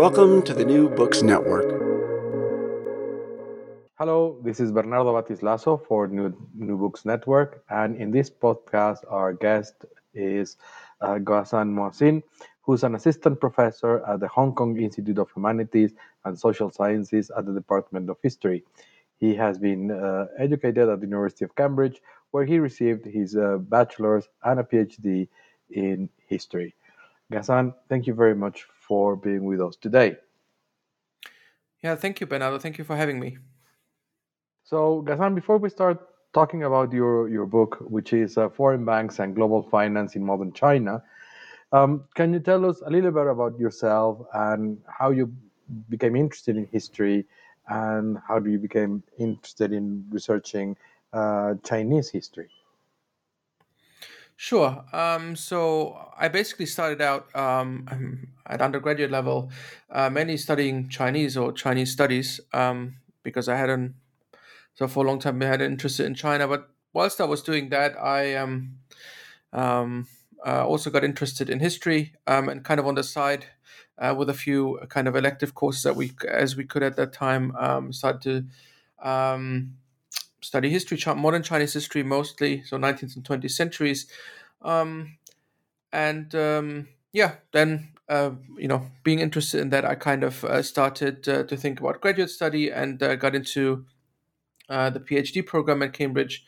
Welcome to the New Books Network. Hello, this is Bernardo Bátiz-Lazo for New, New Books Network, and in this podcast, our guest is uh, Ghassan Moazzin, who's an assistant professor at the Hong Kong Institute of Humanities and Social Sciences at the Department of History. He has been uh, educated at the University of Cambridge, where he received his uh, bachelor's and a PhD in history. Ghassan, thank you very much for being with us today. Yeah, thank you, Bernardo. Thank you for having me. So, Ghassan, before we start talking about your, your book, which is uh, Foreign Banks and Global Finance in Modern China, um, can you tell us a little bit about yourself and how you became interested in history and how do you became interested in researching uh, Chinese history? Sure. Um, so I basically started out um, at undergraduate level, uh, mainly studying Chinese or Chinese studies um, because I hadn't so for a long time I had an interest in China. But whilst I was doing that, I um, um, uh, also got interested in history um, and kind of on the side uh, with a few kind of elective courses that we as we could at that time um, started to um, study history, modern Chinese history mostly, so 19th and 20th centuries. Um, and um, yeah, then, uh, you know, being interested in that, I kind of uh, started uh, to think about graduate study and uh, got into uh, the PhD program at Cambridge.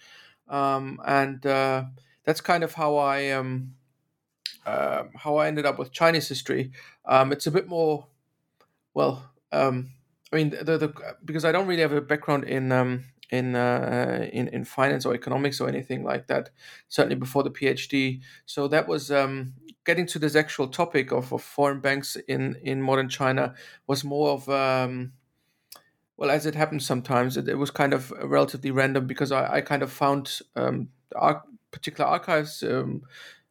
Um, and uh, that's kind of how I um, how I ended up with Chinese history. Um, it's a bit more, well, um, I mean, the, the because I don't really have a background in um, in, uh, in in finance or economics or anything like that. Certainly before the PhD. So that was um, getting to this actual topic of, of foreign banks in in modern China was more of um, well, as it happens sometimes, it, it, was kind of relatively random because I, I kind of found um, our particular archives. Um,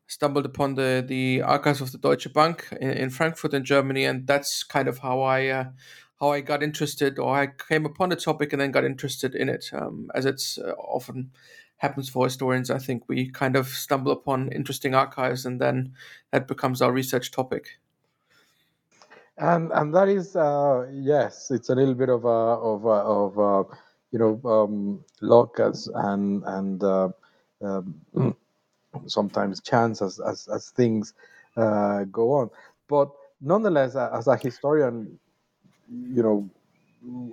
stumbled upon the the archives of the Deutsche Bank in, in Frankfurt in Germany, and that's kind of how I uh, how I got interested or I came upon the topic and then got interested in it. Um, as it's uh, often happens for historians, I think we kind of stumble upon interesting archives and then that becomes our research topic. And and that is uh, yes, it's a little bit of a of a, of a, you know um, luck as and and uh, um, sometimes chance as as, as things uh, go on. But nonetheless, as a historian, you know,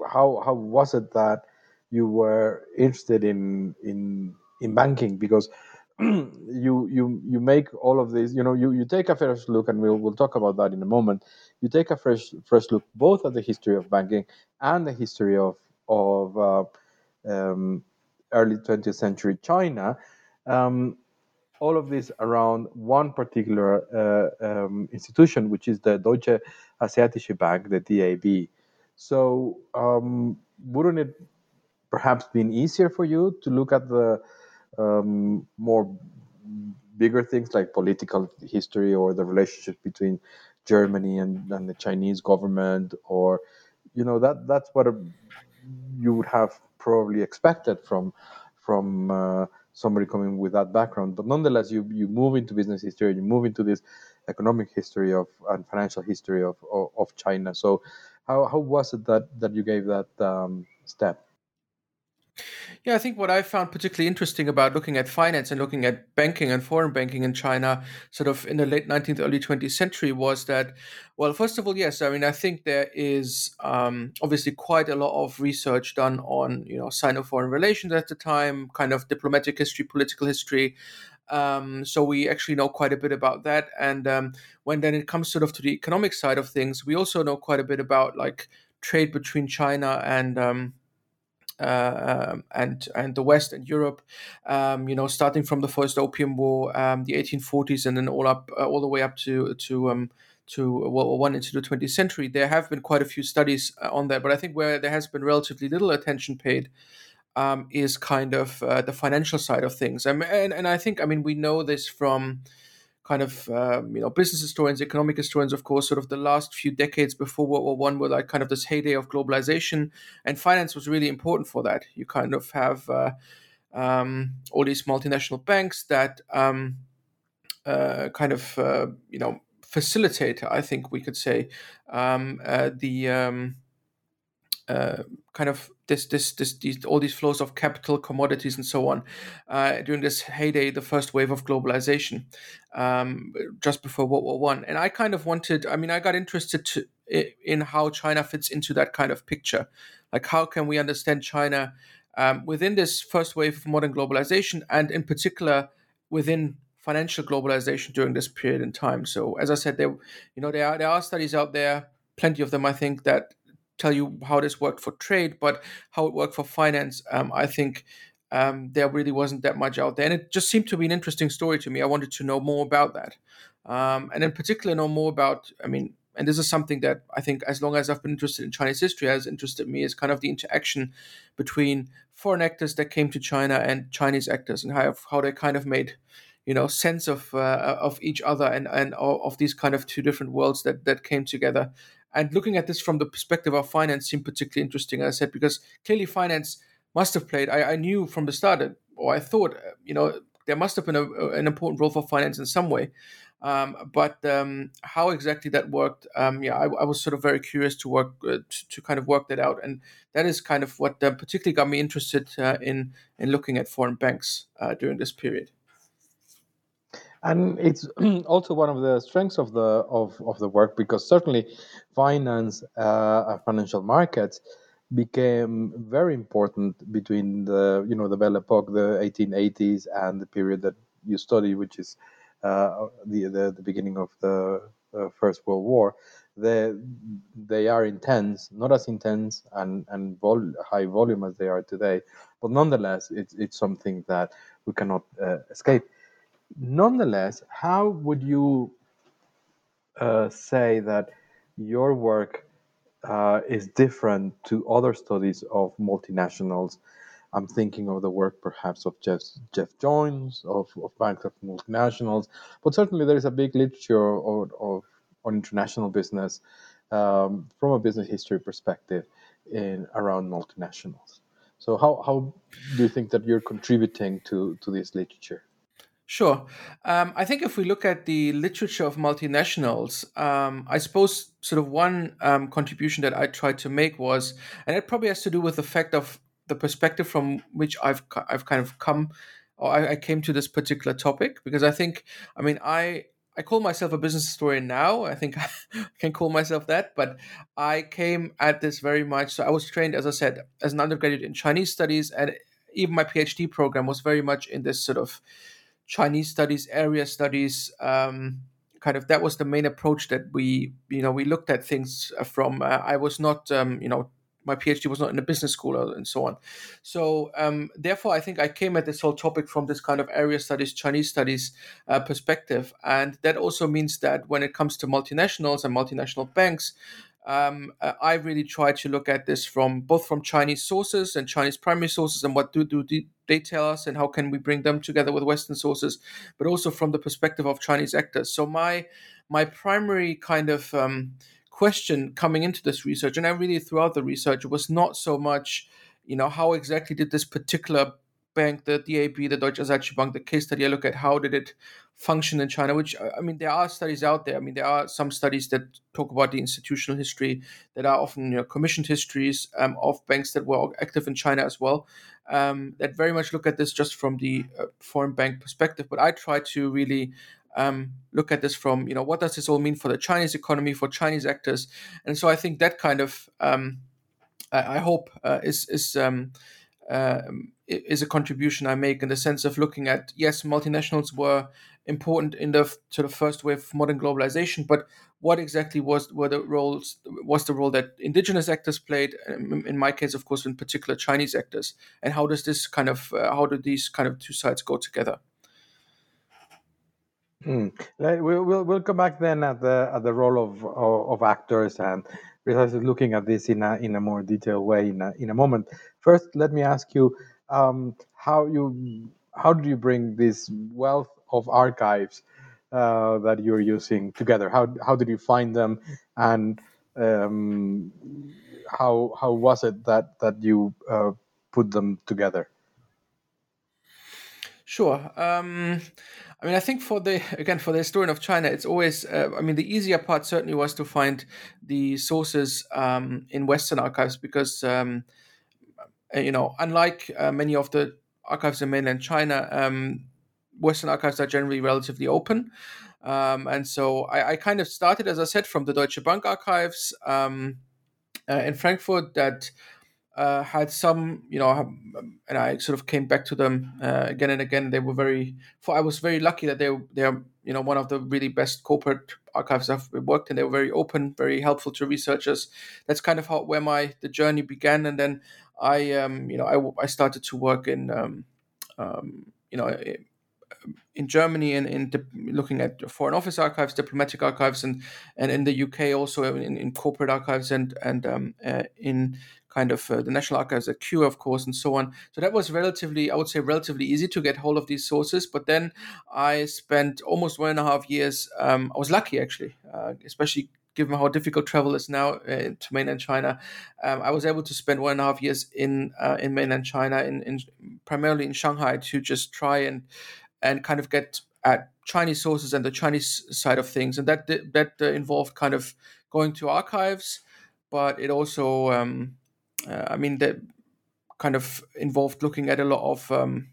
how how was it that you were interested in in in banking? Because you you you make all of these, you know, you, you take a fresh look, and we'll we'll talk about that in a moment. You take a fresh fresh look both at the history of banking and the history of of uh, um, early 20th century China. Um, all of this around one particular uh, um, institution, which is the Deutsche Asiatische Bank, the DAB. So, um, wouldn't it perhaps been easier for you to look at the um, more bigger things like political history or the relationship between Germany and, and the Chinese government, or you know that that's what a, you would have probably expected from from uh, somebody coming with that background. But nonetheless, you you move into business history, you move into this economic history of and financial history of of, of China. So, how how was it that that you gave that um, step? Yeah, I think what I found particularly interesting about looking at finance and looking at banking and foreign banking in China, sort of in the late 19th, early 20th century, was that, well, first of all, yes, I mean, I think there is um, obviously quite a lot of research done on, you know, Sino-foreign relations at the time, kind of diplomatic history, political history. Um, so we actually know quite a bit about that. And um, when then it comes sort of to the economic side of things, we also know quite a bit about like trade between China and uh, um, and and the West and Europe, um, you know, starting from the first Opium War, um, the 1840s, and then all up uh, all the way up to to um, to War One into the 20th century. There have been quite a few studies uh, on that, but I think where there has been relatively little attention paid. Um, is kind of uh, the financial side of things, and and I think I mean we know this from kind of um, you know business historians, economic historians, of course, sort of the last few decades before World War One were like kind of this heyday of globalization, and finance was really important for that. You kind of have uh, um, all these multinational banks that um, uh, kind of uh, you know facilitate, I think we could say, um, uh, the um, uh, kind of this, this, this, these, all these flows of capital, commodities, and so on uh, during this heyday, the first wave of globalization, um, just before World War One. And I kind of wanted, I mean, I got interested to, in how China fits into that kind of picture. Like, how can we understand China um, within this first wave of modern globalization, and in particular within financial globalization during this period in time? So, as I said, there, you know, there are there are studies out there, plenty of them, I think, that tell you how this worked for trade, but how it worked for finance, um, I think um, there really wasn't that much out there. And it just seemed to be an interesting story to me. I wanted to know more about that. Um, and in particular, know more about, I mean, and this is something that I think, as long as I've been interested in Chinese history, has interested me is kind of the interaction between foreign actors that came to China and Chinese actors, and how how they kind of made, you know, sense of uh, of each other and and of these kind of two different worlds that that came together and looking at this from the perspective of finance seemed particularly interesting, as I said, because clearly finance must have played. I, I knew from the start, or I thought, uh, you know, there must have been a, an important role for finance in some way. Um, but um, how exactly that worked, um, yeah, I, I, was sort of very curious to work uh, to, to, kind of work that out, and that is kind of what uh, particularly got me interested uh, in in looking at foreign banks uh, during this period and it's also one of the strengths of the of, of the work because certainly finance uh, financial markets became very important between the you know the Belle Epoque, the 1880s, and the period that you study, which is uh, the, the, the beginning of the uh, First World War. They they are intense, not as intense and and vol- high volume as they are today, but nonetheless, it's it's something that we cannot uh, escape nonetheless, how would you uh, say that your work uh, is different to other studies of multinationals? I'm thinking of the work perhaps of Jeff, Jeff Jones, of, of banks of multinationals, but certainly there is a big literature of, of on international business um, from a business history perspective in around multinationals. So how, how do you think that you're contributing to, to this literature? Sure. Um, I think if we look at the literature of multinationals, um, I suppose sort of one um, contribution that I tried to make was, and it probably has to do with the fact of the perspective from which I've I've kind of come, or I, I came to this particular topic because I think, I mean, I I call myself a business historian now. I think I can call myself that, but I came at this very much. So I was trained, as I said, as an undergraduate in Chinese studies, and even my PhD program was very much in this sort of Chinese studies, area studies. Um, kind of that was the main approach that we, you know, we looked at things uh, from. Uh, I was not, um, you know, my PhD was not in a business school and so on. So um, therefore, I think I came at this whole topic from this kind of area studies, Chinese studies uh, perspective, and that also means that when it comes to multinationals and multinational banks, um, uh, I really try to look at this from both from Chinese sources and Chinese primary sources, and what do, do they tell us, and how can we bring them together with Western sources, but also from the perspective of Chinese actors. So my my primary kind of um, question coming into this research, and I really throughout the research, was not so much, you know, how exactly did this particular bank, the DAB, the Deutsche Asiatische Bank, the case study I look at, how did it function in China? Which I mean, there are studies out there. I mean, there are some studies that talk about the institutional history that are often you know, commissioned histories um, of banks that were active in China as well. Um, that very much look at this just from the uh, foreign bank perspective. But I try to really um, look at this from you know what does this all mean for the Chinese economy, for Chinese actors, and so I think that kind of um, I, I, hope uh, is is um, uh, is a contribution I make in the sense of looking at yes, multinationals were important in the sort of first wave of modern globalization, but what exactly was were the roles was the role that indigenous actors played? In my case, of course, in particular Chinese actors, and how does this kind of uh, how do these kind of two sides go together? Mm. We'll, we'll we'll come back then at the at the role of of, of actors and precisely looking at this in a in a more detailed way in a, in a moment. First, let me ask you um, how you how do you bring this wealth of archives uh, that you're using together? How how did you find them, and um, how how was it that that you uh, put them together? Sure. Um, I mean, I think for the again for the historian of China, it's always. Uh, I mean, the easier part certainly was to find the sources um, in Western archives because um, uh, you know, unlike uh, many of the archives in mainland China, um, Western archives are generally relatively open. Um, and so I, I, kind of started, as I said, from the Deutsche Bank archives um, uh, in Frankfurt that uh, had some, you know, um, and I sort of came back to them uh, again and again. They were very, I was very lucky that they they are, you know, one of the really best corporate archives I've worked in. They were very open, very helpful to researchers. That's kind of how where my the journey began, and then I, um, you know, I, I started to work in, um, um, you know, in Germany and in, in looking at foreign office archives, diplomatic archives, and and in the UK also in, in corporate archives and and um, uh, in kind of uh, the National Archives at Kew, of course, and so on. So that was relatively, I would say, relatively easy to get hold of these sources. But then I spent almost one and a half years. Um, I was lucky actually, uh, especially given how difficult travel is now uh, to mainland China, um, I was able to spend one and a half years in uh, in mainland China, in, in, primarily in Shanghai, to just try and and kind of get at Chinese sources and the Chinese side of things, and that that uh, involved kind of going to archives, but it also, um, uh, I mean, that kind of involved looking at a lot of, um,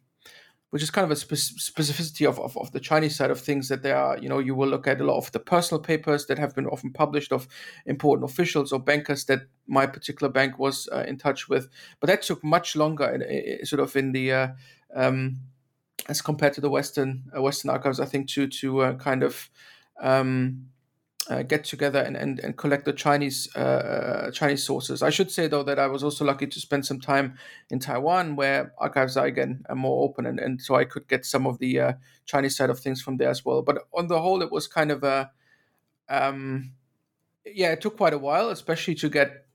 which is kind of a spe- specificity of, of, of the Chinese side of things that there are, you know, you will look at a lot of the personal papers that have been often published of important officials or bankers that my particular bank was uh, in touch with, but that took much longer, in, in, sort of in the uh, um, as compared to the Western uh, Western archives, I think to to uh, kind of um, uh, get together and, and, and collect the Chinese uh, uh, Chinese sources. I should say though that I was also lucky to spend some time in Taiwan, where archives are again are more open, and, and so I could get some of the uh, Chinese side of things from there as well. But on the whole, it was kind of a um, yeah, it took quite a while, especially to get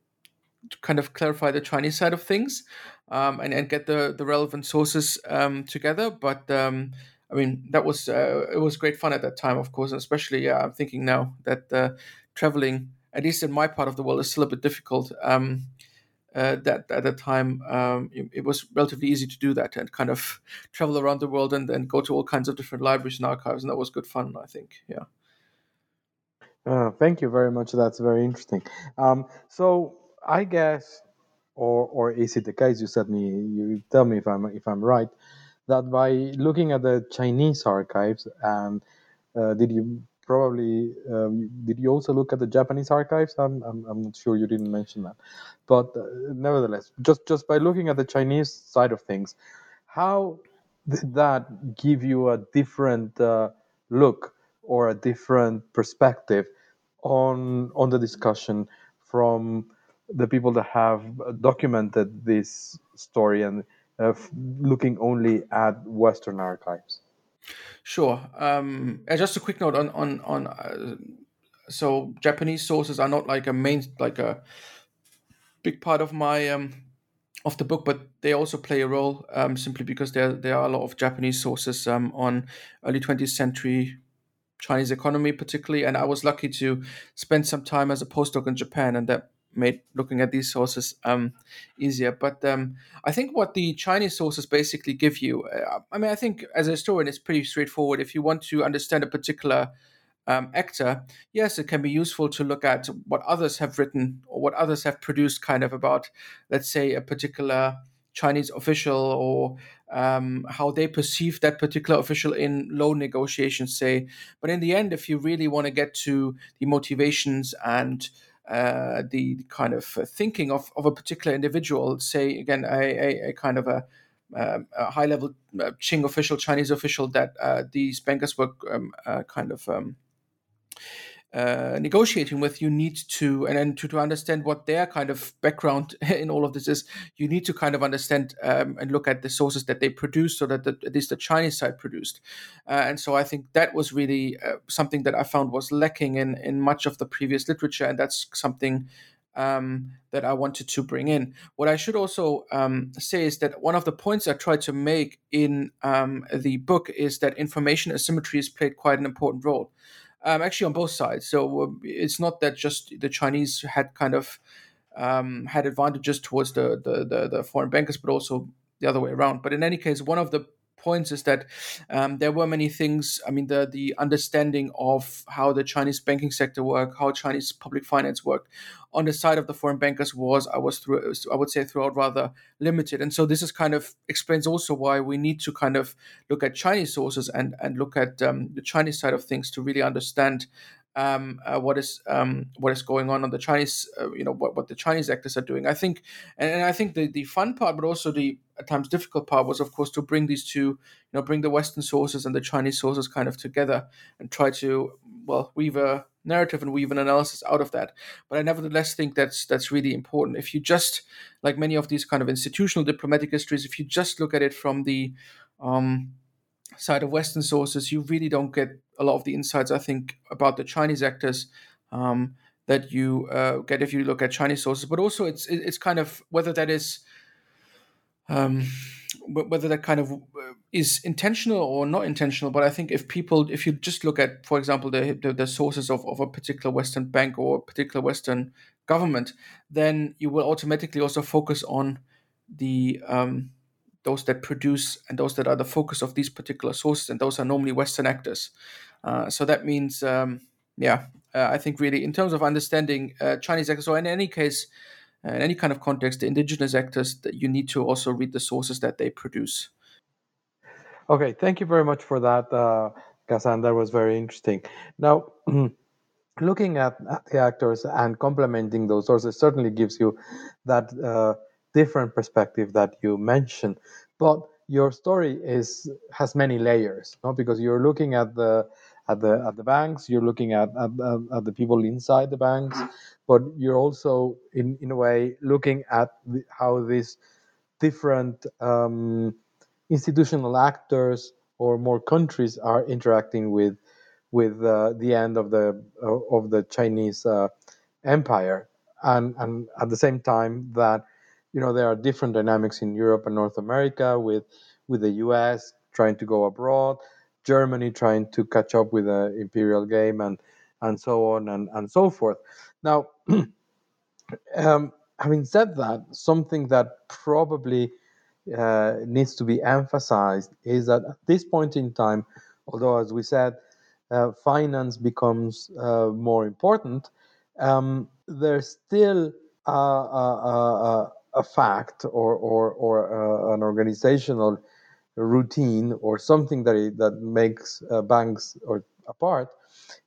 to kind of clarify the Chinese side of things um, and, and get the, the relevant sources um, together. But um, I mean, that was uh, it was great fun at that time, of course, and especially yeah, I'm thinking now that uh, traveling, at least in my part of the world, is still a bit difficult. Um, uh, that at the time um, it, it, was relatively easy to do that and kind of travel around the world and, then go to all kinds of different libraries and archives, and that was good fun. I think, yeah. Uh, thank you very much. That's very interesting. Um, so I guess or or is it the case? You said me. You tell me if I'm if I'm right. That by looking at the Chinese archives, and uh, did you probably um, did you also look at the Japanese archives? I'm, I'm I'm not sure you didn't mention that, but uh, nevertheless, just just by looking at the Chinese side of things, how did that give you a different uh, look or a different perspective on on the discussion from the people that have documented this story and looking only at Western archives. Sure. Um, just a quick note on on on uh, so Japanese sources are not like a main like a big part of my um, of the book, but they also play a role um, simply because there there are a lot of Japanese sources um, on early 20th century Chinese economy, particularly. And I was lucky to spend some time as a postdoc in Japan, and that made looking at these sources um, easier. But um, I think what the Chinese sources basically give you, uh, I mean, I think as a historian, it's pretty straightforward. If you want to understand a particular um, actor, yes, it can be useful to look at what others have written or what others have produced, kind of about, let's say, a particular Chinese official or um, how they perceive that particular official in loan negotiations, say. But in the end, if you really want to get to the motivations and uh, the, kind of thinking of, of a particular individual, say again, a, a, a kind of a, um, a high level uh, Qing official, Chinese official that uh, these bankers were um, uh, kind of um, uh, negotiating with, you need to, and then to, to understand what their kind of background in all of this is, you need to kind of understand um, and look at the sources that they produced, so that the, at least the Chinese side produced. Uh, and so I think that was really uh, something that I found was lacking in in much of the previous literature, and that's something um, that I wanted to bring in. What I should also um, say is that one of the points I tried to make in um, the book is that information asymmetry has played quite an important role um, actually on both sides. So um, it's not that just the Chinese had kind of um, had advantages towards the, the, the the foreign bankers, but also the other way around. But in any case, one of the points is that um, there were many things. I mean, the the understanding of how the Chinese banking sector worked, how Chinese public finance worked, on the side of the foreign bankers was I was through I would say throughout rather limited. And so this is kind of explains also why we need to kind of look at Chinese sources and and look at um, the Chinese side of things to really understand um, uh, what is um, what is going on on the Chinese, uh, you know, what, what the Chinese actors are doing. I think, and, I think the, the fun part, but also the at times difficult part, was of course to bring these two, you know, bring the Western sources and the Chinese sources kind of together and try to well weave a narrative and weave an analysis out of that. But I nevertheless think that's that's really important. If you just like many of these kind of institutional diplomatic histories, if you just look at it from the um, side of Western sources, you really don't get a lot of the insights, I think, about the Chinese actors um, that you uh, get if you look at Chinese sources. But also, it's it's kind of whether that is um, whether that kind of uh, is intentional or not intentional. But I think if people, if you just look at, for example, the the, the sources of, of a particular Western bank or a particular Western government, then you will automatically also focus on the um, those that produce and those that are the focus of these particular sources, and those are normally Western actors. Uh, so that means, um, yeah, uh, I think really in terms of understanding uh, Chinese actors, or in any case, uh, in any kind of context, the indigenous actors, that you need to also read the sources that they produce. Okay, thank you very much for that, uh. That was very interesting. Now, looking at, at, the actors and complementing those sources certainly gives you that uh, different perspective that you mentioned but your story is has many layers no? Because you're looking at the at the at the banks you're looking at at, at the people inside the banks but you're also in in a way looking at the, how these different um, institutional actors or more countries are interacting with with uh, the end of the of the Chinese uh, empire and and at the same time that you know there are different dynamics in Europe and North America with with the U.S. trying to go abroad, Germany trying to catch up with the imperial game, and and so on and and so forth. Now, um, having said that, something that probably uh, needs to be emphasized is that at this point in time, although as we said, uh, finance becomes uh, more important, um, there's still a, a, a, a fact or or or uh, an organizational routine or something that that makes uh, banks or apart,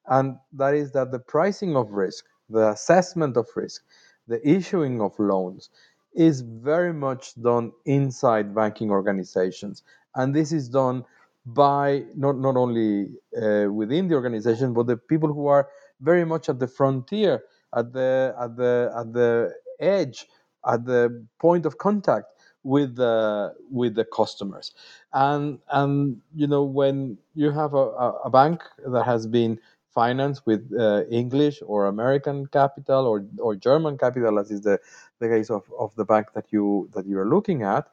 and that is that the pricing of risk, the assessment of risk, the issuing of loans is very much done inside banking organizations, and this is done by not not only uh, within the organization but the people who are very much at the frontier at the at the at the edge at the point of contact with the with the customers. And and you know when you have a, a bank that has been financed with uh, English or American capital or, or German capital, as is the, the case of, of the bank that you that you are looking at,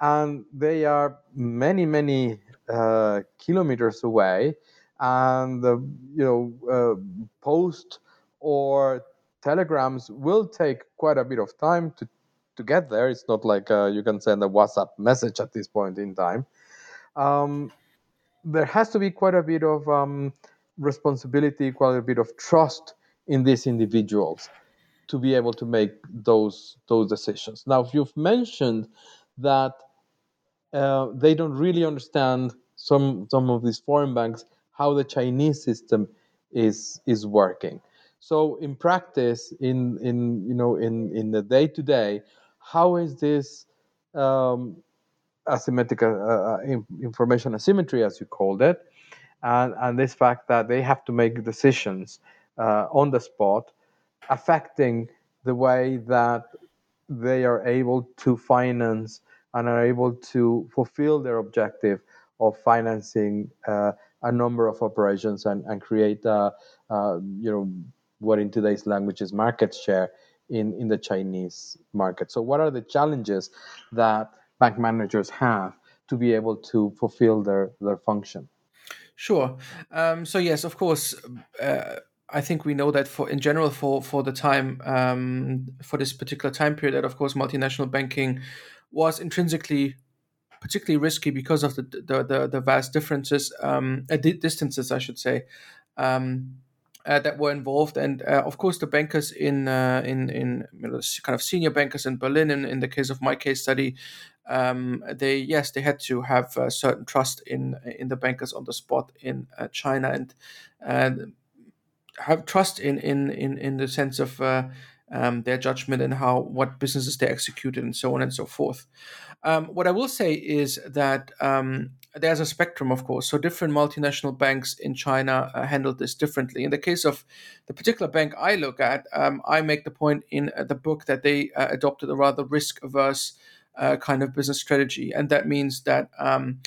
and they are many many uh, kilometers away, and the you know uh, post or telegrams will take quite a bit of time to to get there. It's not like uh, you can send a WhatsApp message at this point in time. Um, there has to be quite a bit of um, responsibility, quite a bit of trust in these individuals to be able to make those those decisions. Now, if you've mentioned that uh, they don't really understand some some of these foreign banks how the Chinese system is is working. So, in practice, in in you know in in the day to day, how is this um, asymmetric uh, uh information asymmetry, as you called it, and, and this fact that they have to make decisions uh, on the spot, affecting the way that they are able to finance and are able to fulfill their objective of financing uh, a number of operations and, and create, uh, uh, you know, what in today's language is market share in, in the Chinese market. So, what are the challenges that bank managers have to be able to fulfill their, their function? Sure. Um, so yes, of course. Uh, I think we know that for in general for for the time um, for this particular time period that of course multinational banking was intrinsically particularly risky because of the the, the, the vast differences um, distances I should say um, uh, that were involved, and uh, of course the bankers in uh, in in you know, kind of senior bankers in Berlin. In, in the case of my case study, um, they yes they had to have a certain trust in in the bankers on the spot in uh, China and and have trust in in in in the sense of uh, um, their judgment and how what businesses they executed and so on and so forth. Um, what I will say is that um, there's a spectrum, of course. So different multinational banks in China uh, this differently. In the case of the particular bank I look at, um, I make the point in uh, the book that they uh, adopted a rather risk-averse uh, kind of business strategy, and that means that um,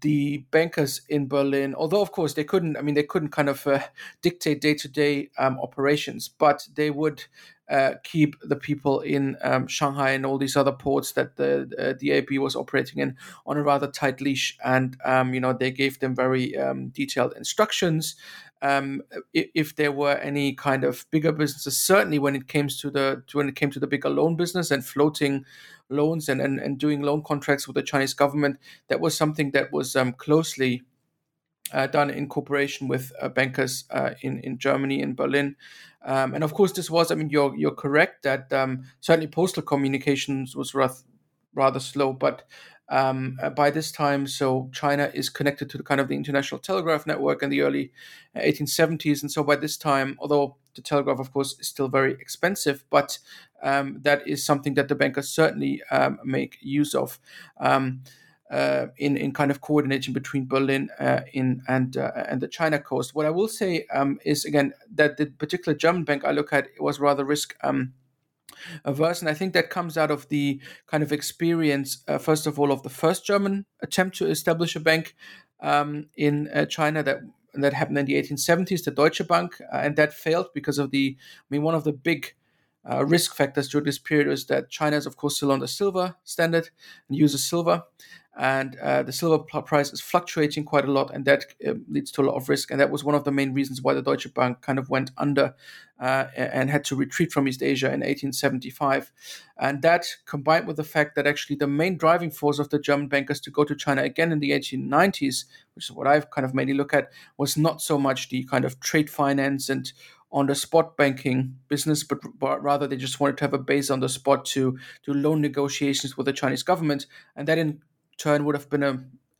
the bankers in Berlin, although of course they couldn't, I mean, they couldn't kind of uh, dictate day to day operations, but they would uh, keep the people in um, Shanghai and all these other ports that the uh, DAB was operating in on a rather tight leash. And um, you know they gave them very um, detailed instructions. Um, if, if, there were any kind of bigger businesses, certainly when it came to the to when it came to the bigger loan business and floating loans and, and, and doing loan contracts with the Chinese government, that was something that was um, closely uh, done in cooperation with uh, bankers uh, in in Germany in Berlin, um, and of course this was. I mean, you're you're correct that um, certainly postal communications was rather rather slow, but um, uh, by this time, so China is connected to the kind of the international telegraph network in the early 1870s, and so by this time, although the telegraph, of course, is still very expensive, but um, that is something that the bankers certainly um, make use of. Um, uh, in in kind of coordinating between Berlin uh, in and uh, and the China coast. What I will say um, is again that the particular German bank I look at was rather risk. Um, averse, and I think that comes out of the kind of experience, uh, first of all, of the first German attempt to establish a bank um, in uh, China that that happened in the 1870s, the Deutsche Bank, uh, and that failed because of the, I mean, one of the big uh, risk factors during this period was that China is, of course, still on the silver standard and uses silver and uh, the silver price is fluctuating quite a lot, and that uh, leads to a lot of risk. And that was one of the main reasons why the Deutsche Bank kind of went under uh, and had to retreat from East Asia in 1875. And that, combined with the fact that actually the main driving force of the German bankers to go to China again in the 1890s, which is what I've kind of mainly look at, was not so much the kind of trade finance and on the spot banking business, but, but rather they just wanted to have a base on the spot to do loan negotiations with the Chinese government, and that in turn would have been a,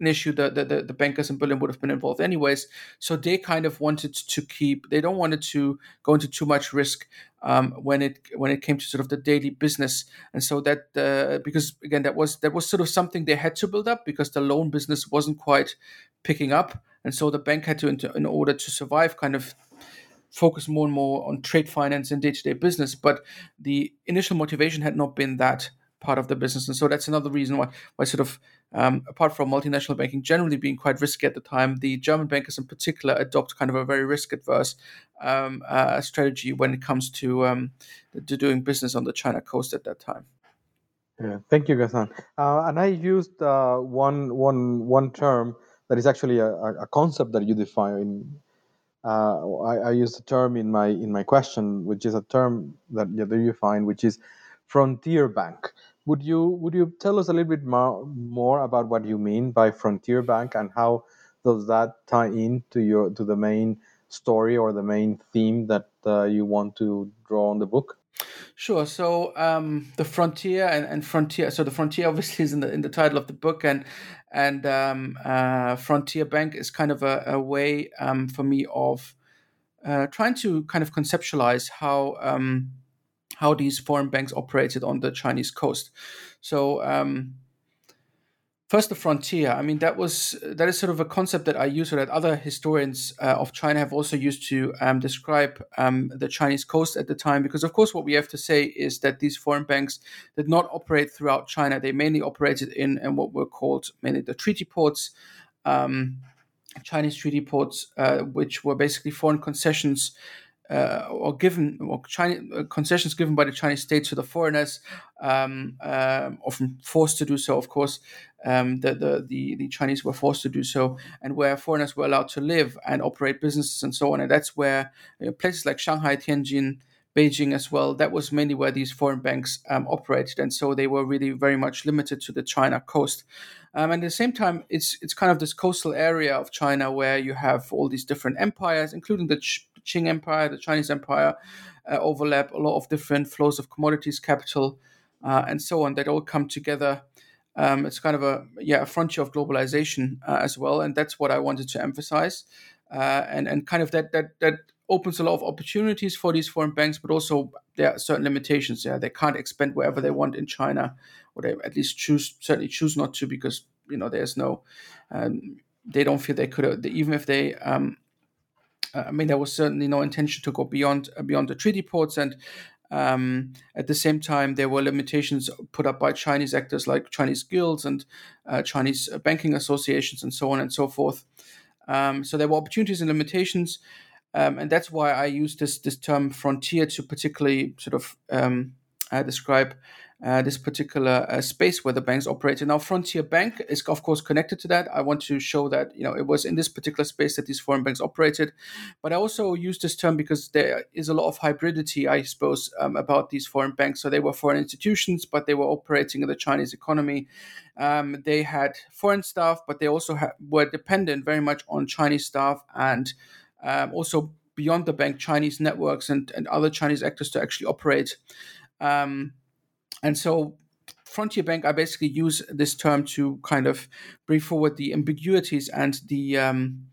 an issue that the, the, the, bankers in Berlin would have been involved anyways. So they kind of wanted to keep, they don't wanted to go into too much risk um, when it when it came to sort of the daily business. And so that uh, because again that was that was sort of something they had to build up because the loan business wasn't quite picking up, and so the bank had to in order to survive kind of focus more and more on trade finance and day to day business. But the initial motivation had not been that part of the business. And so that's another reason why, why sort of, um, apart from multinational banking generally being quite risky at the time, the German bankers in particular adopt kind of a very risk adverse um, uh, strategy when it comes to, um, to doing business on the China coast at that time. Yeah, thank you, Ghassan. Uh, and I used uh, one, one, one term that is actually a, a concept that you define. In, uh, I, I used a term in my in my question, which is a term that, that you define, which is frontier bank. Would you would you tell us a little bit more, more about what you mean by frontier bank and how does that tie in to your to the main story or the main theme that uh, you want to draw on the book? Sure. So um, the frontier and, and frontier. So the frontier obviously is in the in the title of the book, and and um, uh, frontier bank is kind of a, a way um, for me of uh, trying to kind of conceptualize how um, how these foreign banks operated on the Chinese coast. So um, First, the frontier. I mean, that was that is sort of a concept that I use, or that other historians uh, of China have also used to um, describe um, the Chinese coast at the time. Because, of course, what we have to say is that these foreign banks did not operate throughout China. They mainly operated in, and what were called mainly the treaty ports, um, Chinese treaty ports, uh, which were basically foreign concessions uh, or given or China, uh, concessions given by the Chinese state to the foreigners, um, uh, often forced to do so. Of course, um, the, the, the the Chinese were forced to do so, and where foreigners were allowed to live and operate businesses and so on. And that's where you know, places like Shanghai, Tianjin, Beijing as well. That was mainly where these foreign banks um, operated, and so they were really very much limited to the China coast. Um, and at the same time, it's it's kind of this coastal area of China where you have all these different empires, including the Qing Empire, the Chinese Empire, uh, overlap a lot of different flows of commodities, capital, uh, and so on that all come together. Um, it's kind of a yeah a frontier of globalization uh, as well, and that's what I wanted to emphasize, uh, and and kind of that that that opens a lot of opportunities for these foreign banks, but also there are certain limitations. Yeah, they can't expand wherever they want in China, or they at least choose certainly choose not to because you know there's no um, they don't feel they could even if they um, I mean, there was certainly no intention to go beyond uh, beyond the treaty ports, and um, at the same time, there were limitations put up by Chinese actors like Chinese guilds and uh, Chinese banking associations, and so on and so forth. Um, so there were opportunities and limitations, um, and that's why I use this this term frontier to particularly sort of um, uh, describe uh, this particular uh, space where the banks operated. Now, Frontier Bank is, of course, connected to that. I want to show that you know it was in this particular space that these foreign banks operated. But I also use this term because there is a lot of hybridity, I suppose, um, about these foreign banks. So they were foreign institutions, but they were operating in the Chinese economy. Um, they had foreign staff, but they also ha- were dependent very much on Chinese staff and um, also beyond the bank Chinese networks and, and other Chinese actors to actually operate. Um, and so Frontier Bank, I basically use this term to kind of bring forward the ambiguities and the, um,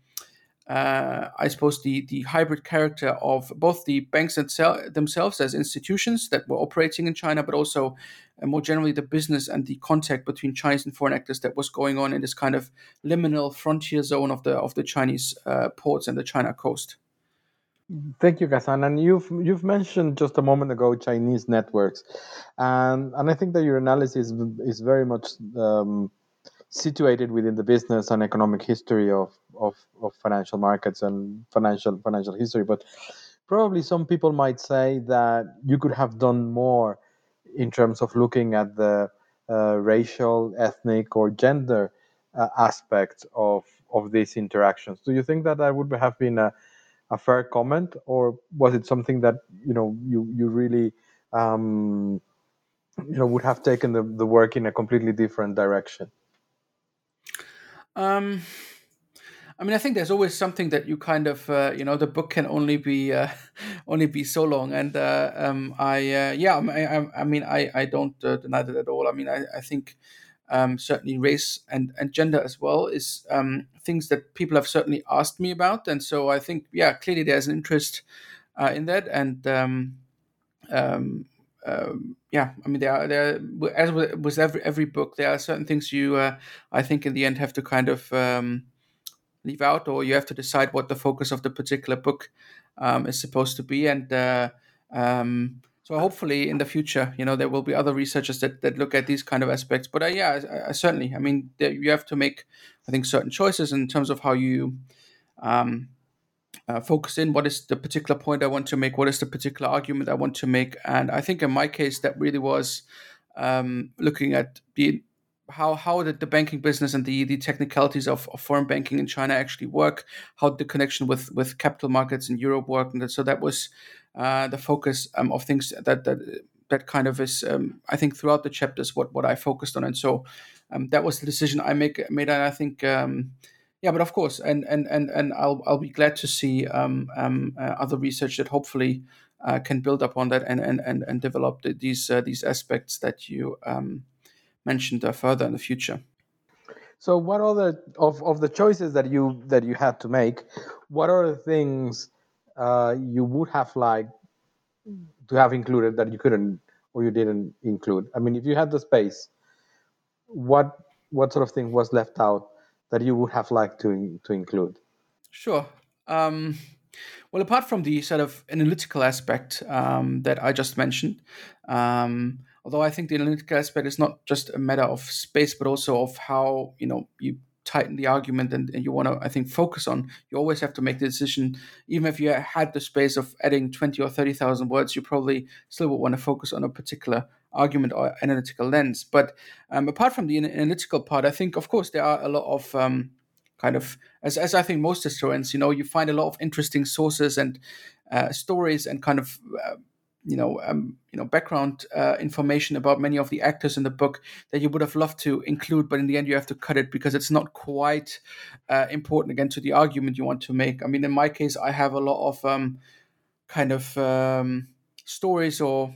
uh, I suppose, the the hybrid character of both the banks themselves as institutions that were operating in China, but also uh, more generally the business and the contact between Chinese and foreign actors that was going on in this kind of liminal frontier zone of the of the Chinese uh, ports and the China coast. Thank you, Ghassan. And you've you've mentioned just a moment ago Chinese networks, and and I think that your analysis is very much um, situated within the business and economic history of, of of financial markets and financial financial history. But probably some people might say that you could have done more in terms of looking at the uh, racial, ethnic, or gender uh, aspect of of these interactions. Do you think that that would have been a a fair comment, or was it something that you know you you really um, you know would have taken the, the work in a completely different direction? Um, I mean, I think there's always something that you kind of, uh, you know, the book can only be uh, only be so long, and uh, um, I, uh, yeah, I, I, I, mean, I, I don't uh, deny that at all. I mean, I, I think um, certainly race and, and gender as well is um, things that people have certainly asked me about. And so i think yeah clearly there's an interest uh, in that. And um, um, um yeah i mean there are there as with every every book there are certain things you uh, i think in the end have to kind of um, leave out or you have to decide what the focus of the particular book is supposed to be. And uh, so hopefully in the future, you know, there will be other researchers that, that look at these kind of aspects. But uh, yeah, I, I certainly, I mean, you have to make, I think, certain choices in terms of how you um, uh, focus in. What is the particular point I want to make? What is the particular argument I want to make? And I think in my case, that really was um, looking at the how how did the banking business and the the technicalities of, of foreign banking in China actually work? How the connection with with capital markets in Europe work? And so that was uh, the focus um, of things that that that kind of is um, I think throughout the chapters what what I focused on, and so um, that was the decision I make made, and I think. Um, yeah, but of course, and and and and I'll I'll be glad to see um, um, uh, other research that hopefully uh, can build upon that and and and, and develop the, these uh, these aspects that you mentioned further in the future. So, what other of, of the choices that you that you had to make? What are the things uh, you would have liked to have included that you couldn't or you didn't include? I mean, if you had the space, what what sort of thing was left out that you would have liked to to include? Sure. Um, well, apart from the sort of analytical aspect um, that I just mentioned, um, although I think the analytical aspect is not just a matter of space, but also of how you know you tighten the argument and, and you want to i think focus on. You always have to make the decision. Even if you had the space of adding 20 or 30000 words you probably still would want to focus on a particular argument or analytical lens. But um, apart from the analytical part i think of course there are a lot of um, kind of as, as i think most historians you know you find a lot of interesting sources and uh, stories and kind of uh, you know, um, you know, background uh, information about many of the actors in the book that you would have loved to include, but in the end you have to cut it because it's not quite uh, important again to the argument you want to make. I mean, in my case, I have a lot of um, kind of um, stories or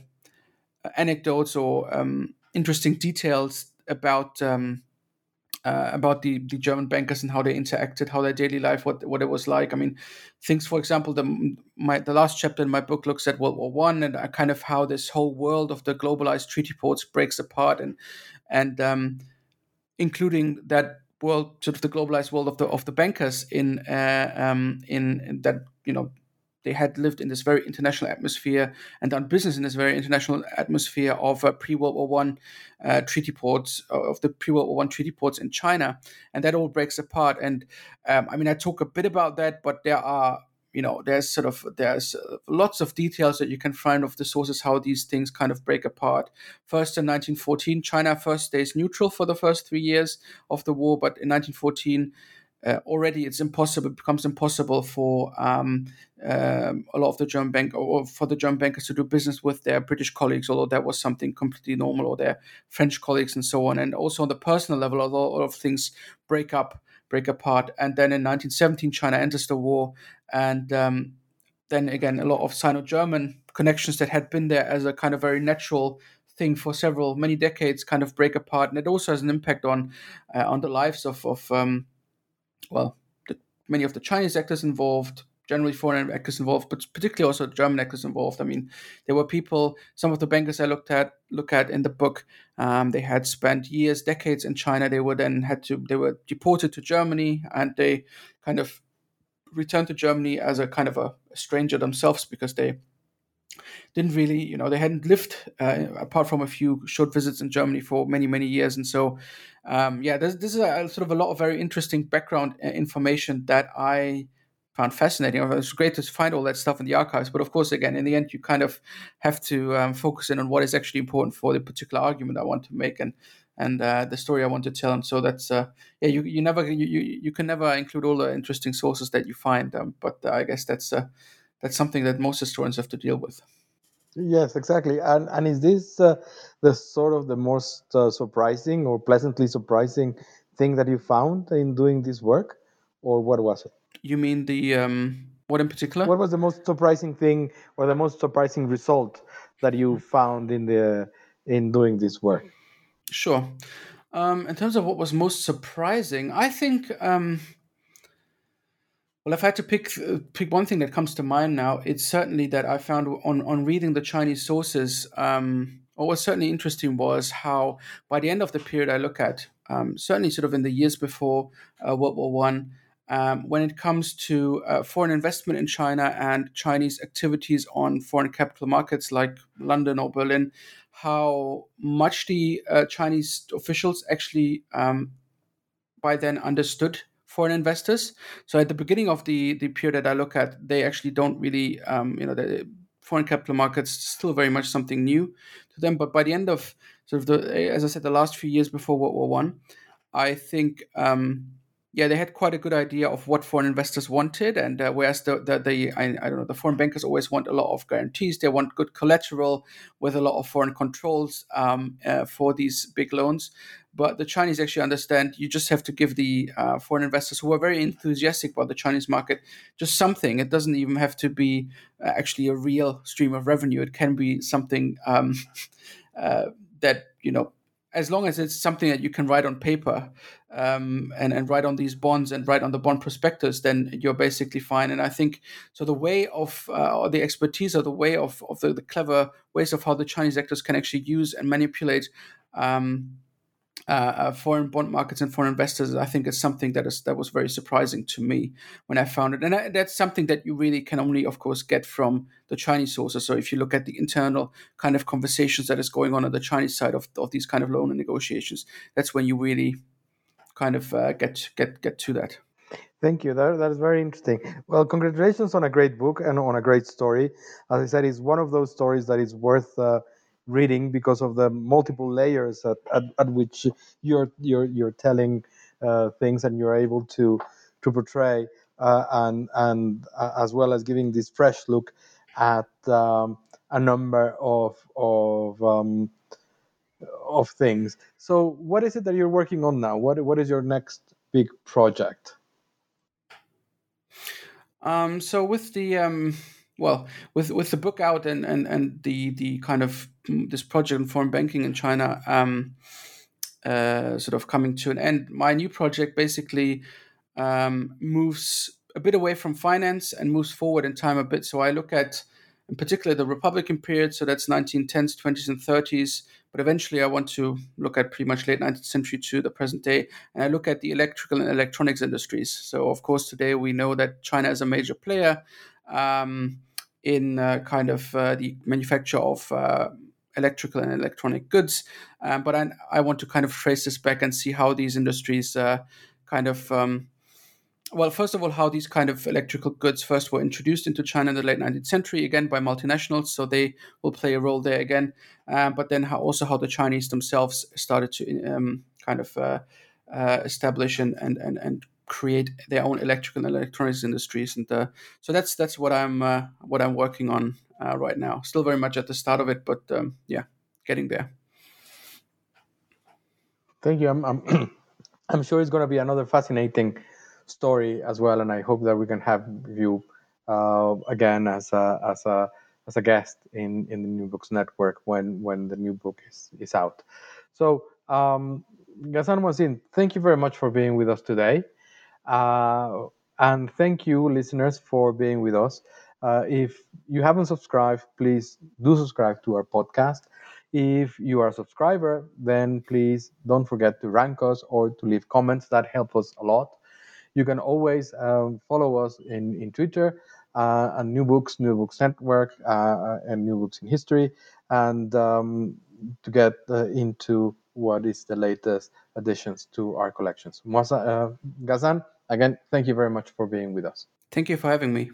anecdotes or um, interesting details about um, uh, about the, the German bankers and how they interacted, how their daily life, what what it was like. I mean, things, for example, the my the last chapter in my book looks at World War One and uh, kind of how this whole world of the globalized treaty ports breaks apart, and and um, including that world, sort of the globalized world of the of the bankers in uh, um, in, in that you know they had lived in this very international atmosphere and done business in this very international atmosphere of uh, pre World War One uh, treaty ports uh, of the pre World War One treaty ports in China, and that all breaks apart. And um, I mean, I talk a bit about that, but there are you know there's sort of there's uh, lots of details that you can find of the sources how these things kind of break apart. First in 1914 china first stays neutral for the first three years of the war. But in 1914 uh, already it's impossible it becomes impossible for um, um, a lot of the German bank or for the German bankers to do business with their British colleagues, although that was something completely normal, or their French colleagues and so on. And also on the personal level, a lot of things break up, break apart. And then in 1917, China enters the war, and um, then again, a lot of Sino-German connections that had been there as a kind of very natural thing for several many decades kind of break apart, and it also has an impact on uh, on the lives of of um, well, the, many of the Chinese actors involved, generally foreign actors involved, but particularly also German actors involved. I mean, there were people. Some of the bankers I looked at look at in the book, um, they had spent years, decades in China. They were then had to they were deported to Germany, and they kind of returned to Germany as a kind of a stranger themselves because they didn't really, you know, they hadn't lived uh, apart from a few short visits in Germany for many, many years. And so, um, yeah, this, this is a, sort of a lot of very interesting background uh, information that I found fascinating. It was great to find all that stuff in the archives. But of course, again, in the end, you kind of have to um, focus in on what is actually important for the particular argument I want to make and and uh, the story I want to tell. And so that's uh, yeah, you you never you, you you can never include all the interesting sources that you find. Um, but uh, I guess that's uh, that's something that most historians have to deal with. Yes, exactly. And and is this uh, the sort of the most uh, surprising or pleasantly surprising thing that you found in doing this work, or what was it? You mean the um, what in particular? What was the most surprising thing or the most surprising result that you found in the in doing this work? Sure. Um, in terms of what was most surprising, I think. Um, well, if I had to pick uh, pick one thing that comes to mind now, it's certainly that I found on on reading the Chinese sources. Um, what was certainly interesting was how by the end of the period I look at, um, certainly sort of in the years before uh, World War One, um, when it comes to uh, foreign investment in China and Chinese activities on foreign capital markets like London or Berlin, how much the uh, Chinese officials actually um, by then understood foreign investors. So at the beginning of the the period that I look at, they actually don't really, um, you know, the foreign capital markets still very much something new to them. But by the end of sort of the, as I said, the last few years before World War One, I, I think. Um, yeah, they had quite a good idea of what foreign investors wanted, and uh, whereas the the, the I, I, don't know the foreign bankers always want a lot of guarantees, they want good collateral with a lot of foreign controls um, uh, for these big loans. But the Chinese actually understand you just have to give the uh, foreign investors who are very enthusiastic about the Chinese market just something. It doesn't even have to be uh, actually a real stream of revenue. It can be something um, uh, that you know as long as it's something that you can write on paper um, and, and write on these bonds and write on the bond prospectus, then you're basically fine. And I think so. The way of uh, or the expertise or the way of, of the, the, clever ways of how the Chinese actors can actually use and manipulate um, uh, uh, foreign bond markets and foreign investors, I think is something that is that was very surprising to me when I found it, and I, that's something that you really can only, of course, get from the Chinese sources. So if you look at the internal kind of conversations that is going on on the Chinese side of, of these kind of loan negotiations, that's when you really kind of uh, get get get to that. Thank you. That, that is very interesting. Well, congratulations on a great book and on a great story. As I said, it's one of those stories that is worth uh, reading because of the multiple layers at, at, at which you're you're you're telling uh, things and you're able to to portray uh, and and uh, as well as giving this fresh look at um, a number of of um, of things. So, what is it that you're working on now? What what is your next big project? Um, so with the um, well, with with the book out and and and the the kind of mm, this project in foreign banking in China, um, uh, sort of coming to an end, my new project basically um, moves a bit away from finance and moves forward in time a bit. So I look at, in particular, the Republican period. So that's 1910s, 20s, and 30s. But eventually, I want to look at pretty much late 19th century to the present day, and I look at the electrical and electronics industries. So, of course, today we know that China is a major player. Um, in uh, kind of uh, the manufacture of uh, electrical and electronic goods. Um, but I, I, want to kind of trace this back and see how these industries uh, kind of, um, well, first of all, how these kind of electrical goods first were introduced into China in the late 19th century, again by multinationals, so they will play a role there again. Um, but then how, also how the Chinese themselves started to um, kind of uh, uh, establish and, and, and, and create their own electrical and electronics industries, and uh, so that's that's what I'm uh, what I'm working on uh, right now. Still very much at the start of it, but um, yeah, getting there. Thank you. I'm I'm, I'm sure it's going to be another fascinating story as well, and I hope that we can have you uh, again as a as a as a guest in in the New Books Network when when the new book is is out. So. Um, Ghassan Moazzin, thank you very much for being with us today. Uh, and thank you, listeners, for being with us. Uh, if you haven't subscribed, please do subscribe to our podcast. If you are a subscriber, then please don't forget to rank us or to leave comments. That helps us a lot. You can always um, follow us in, in Twitter uh, and New Books, New Books Network, uh, and New Books in History, and um, to get uh, into what is the latest additions to our collections. Ghassan, uh, again, thank you very much for being with us. Thank you for having me.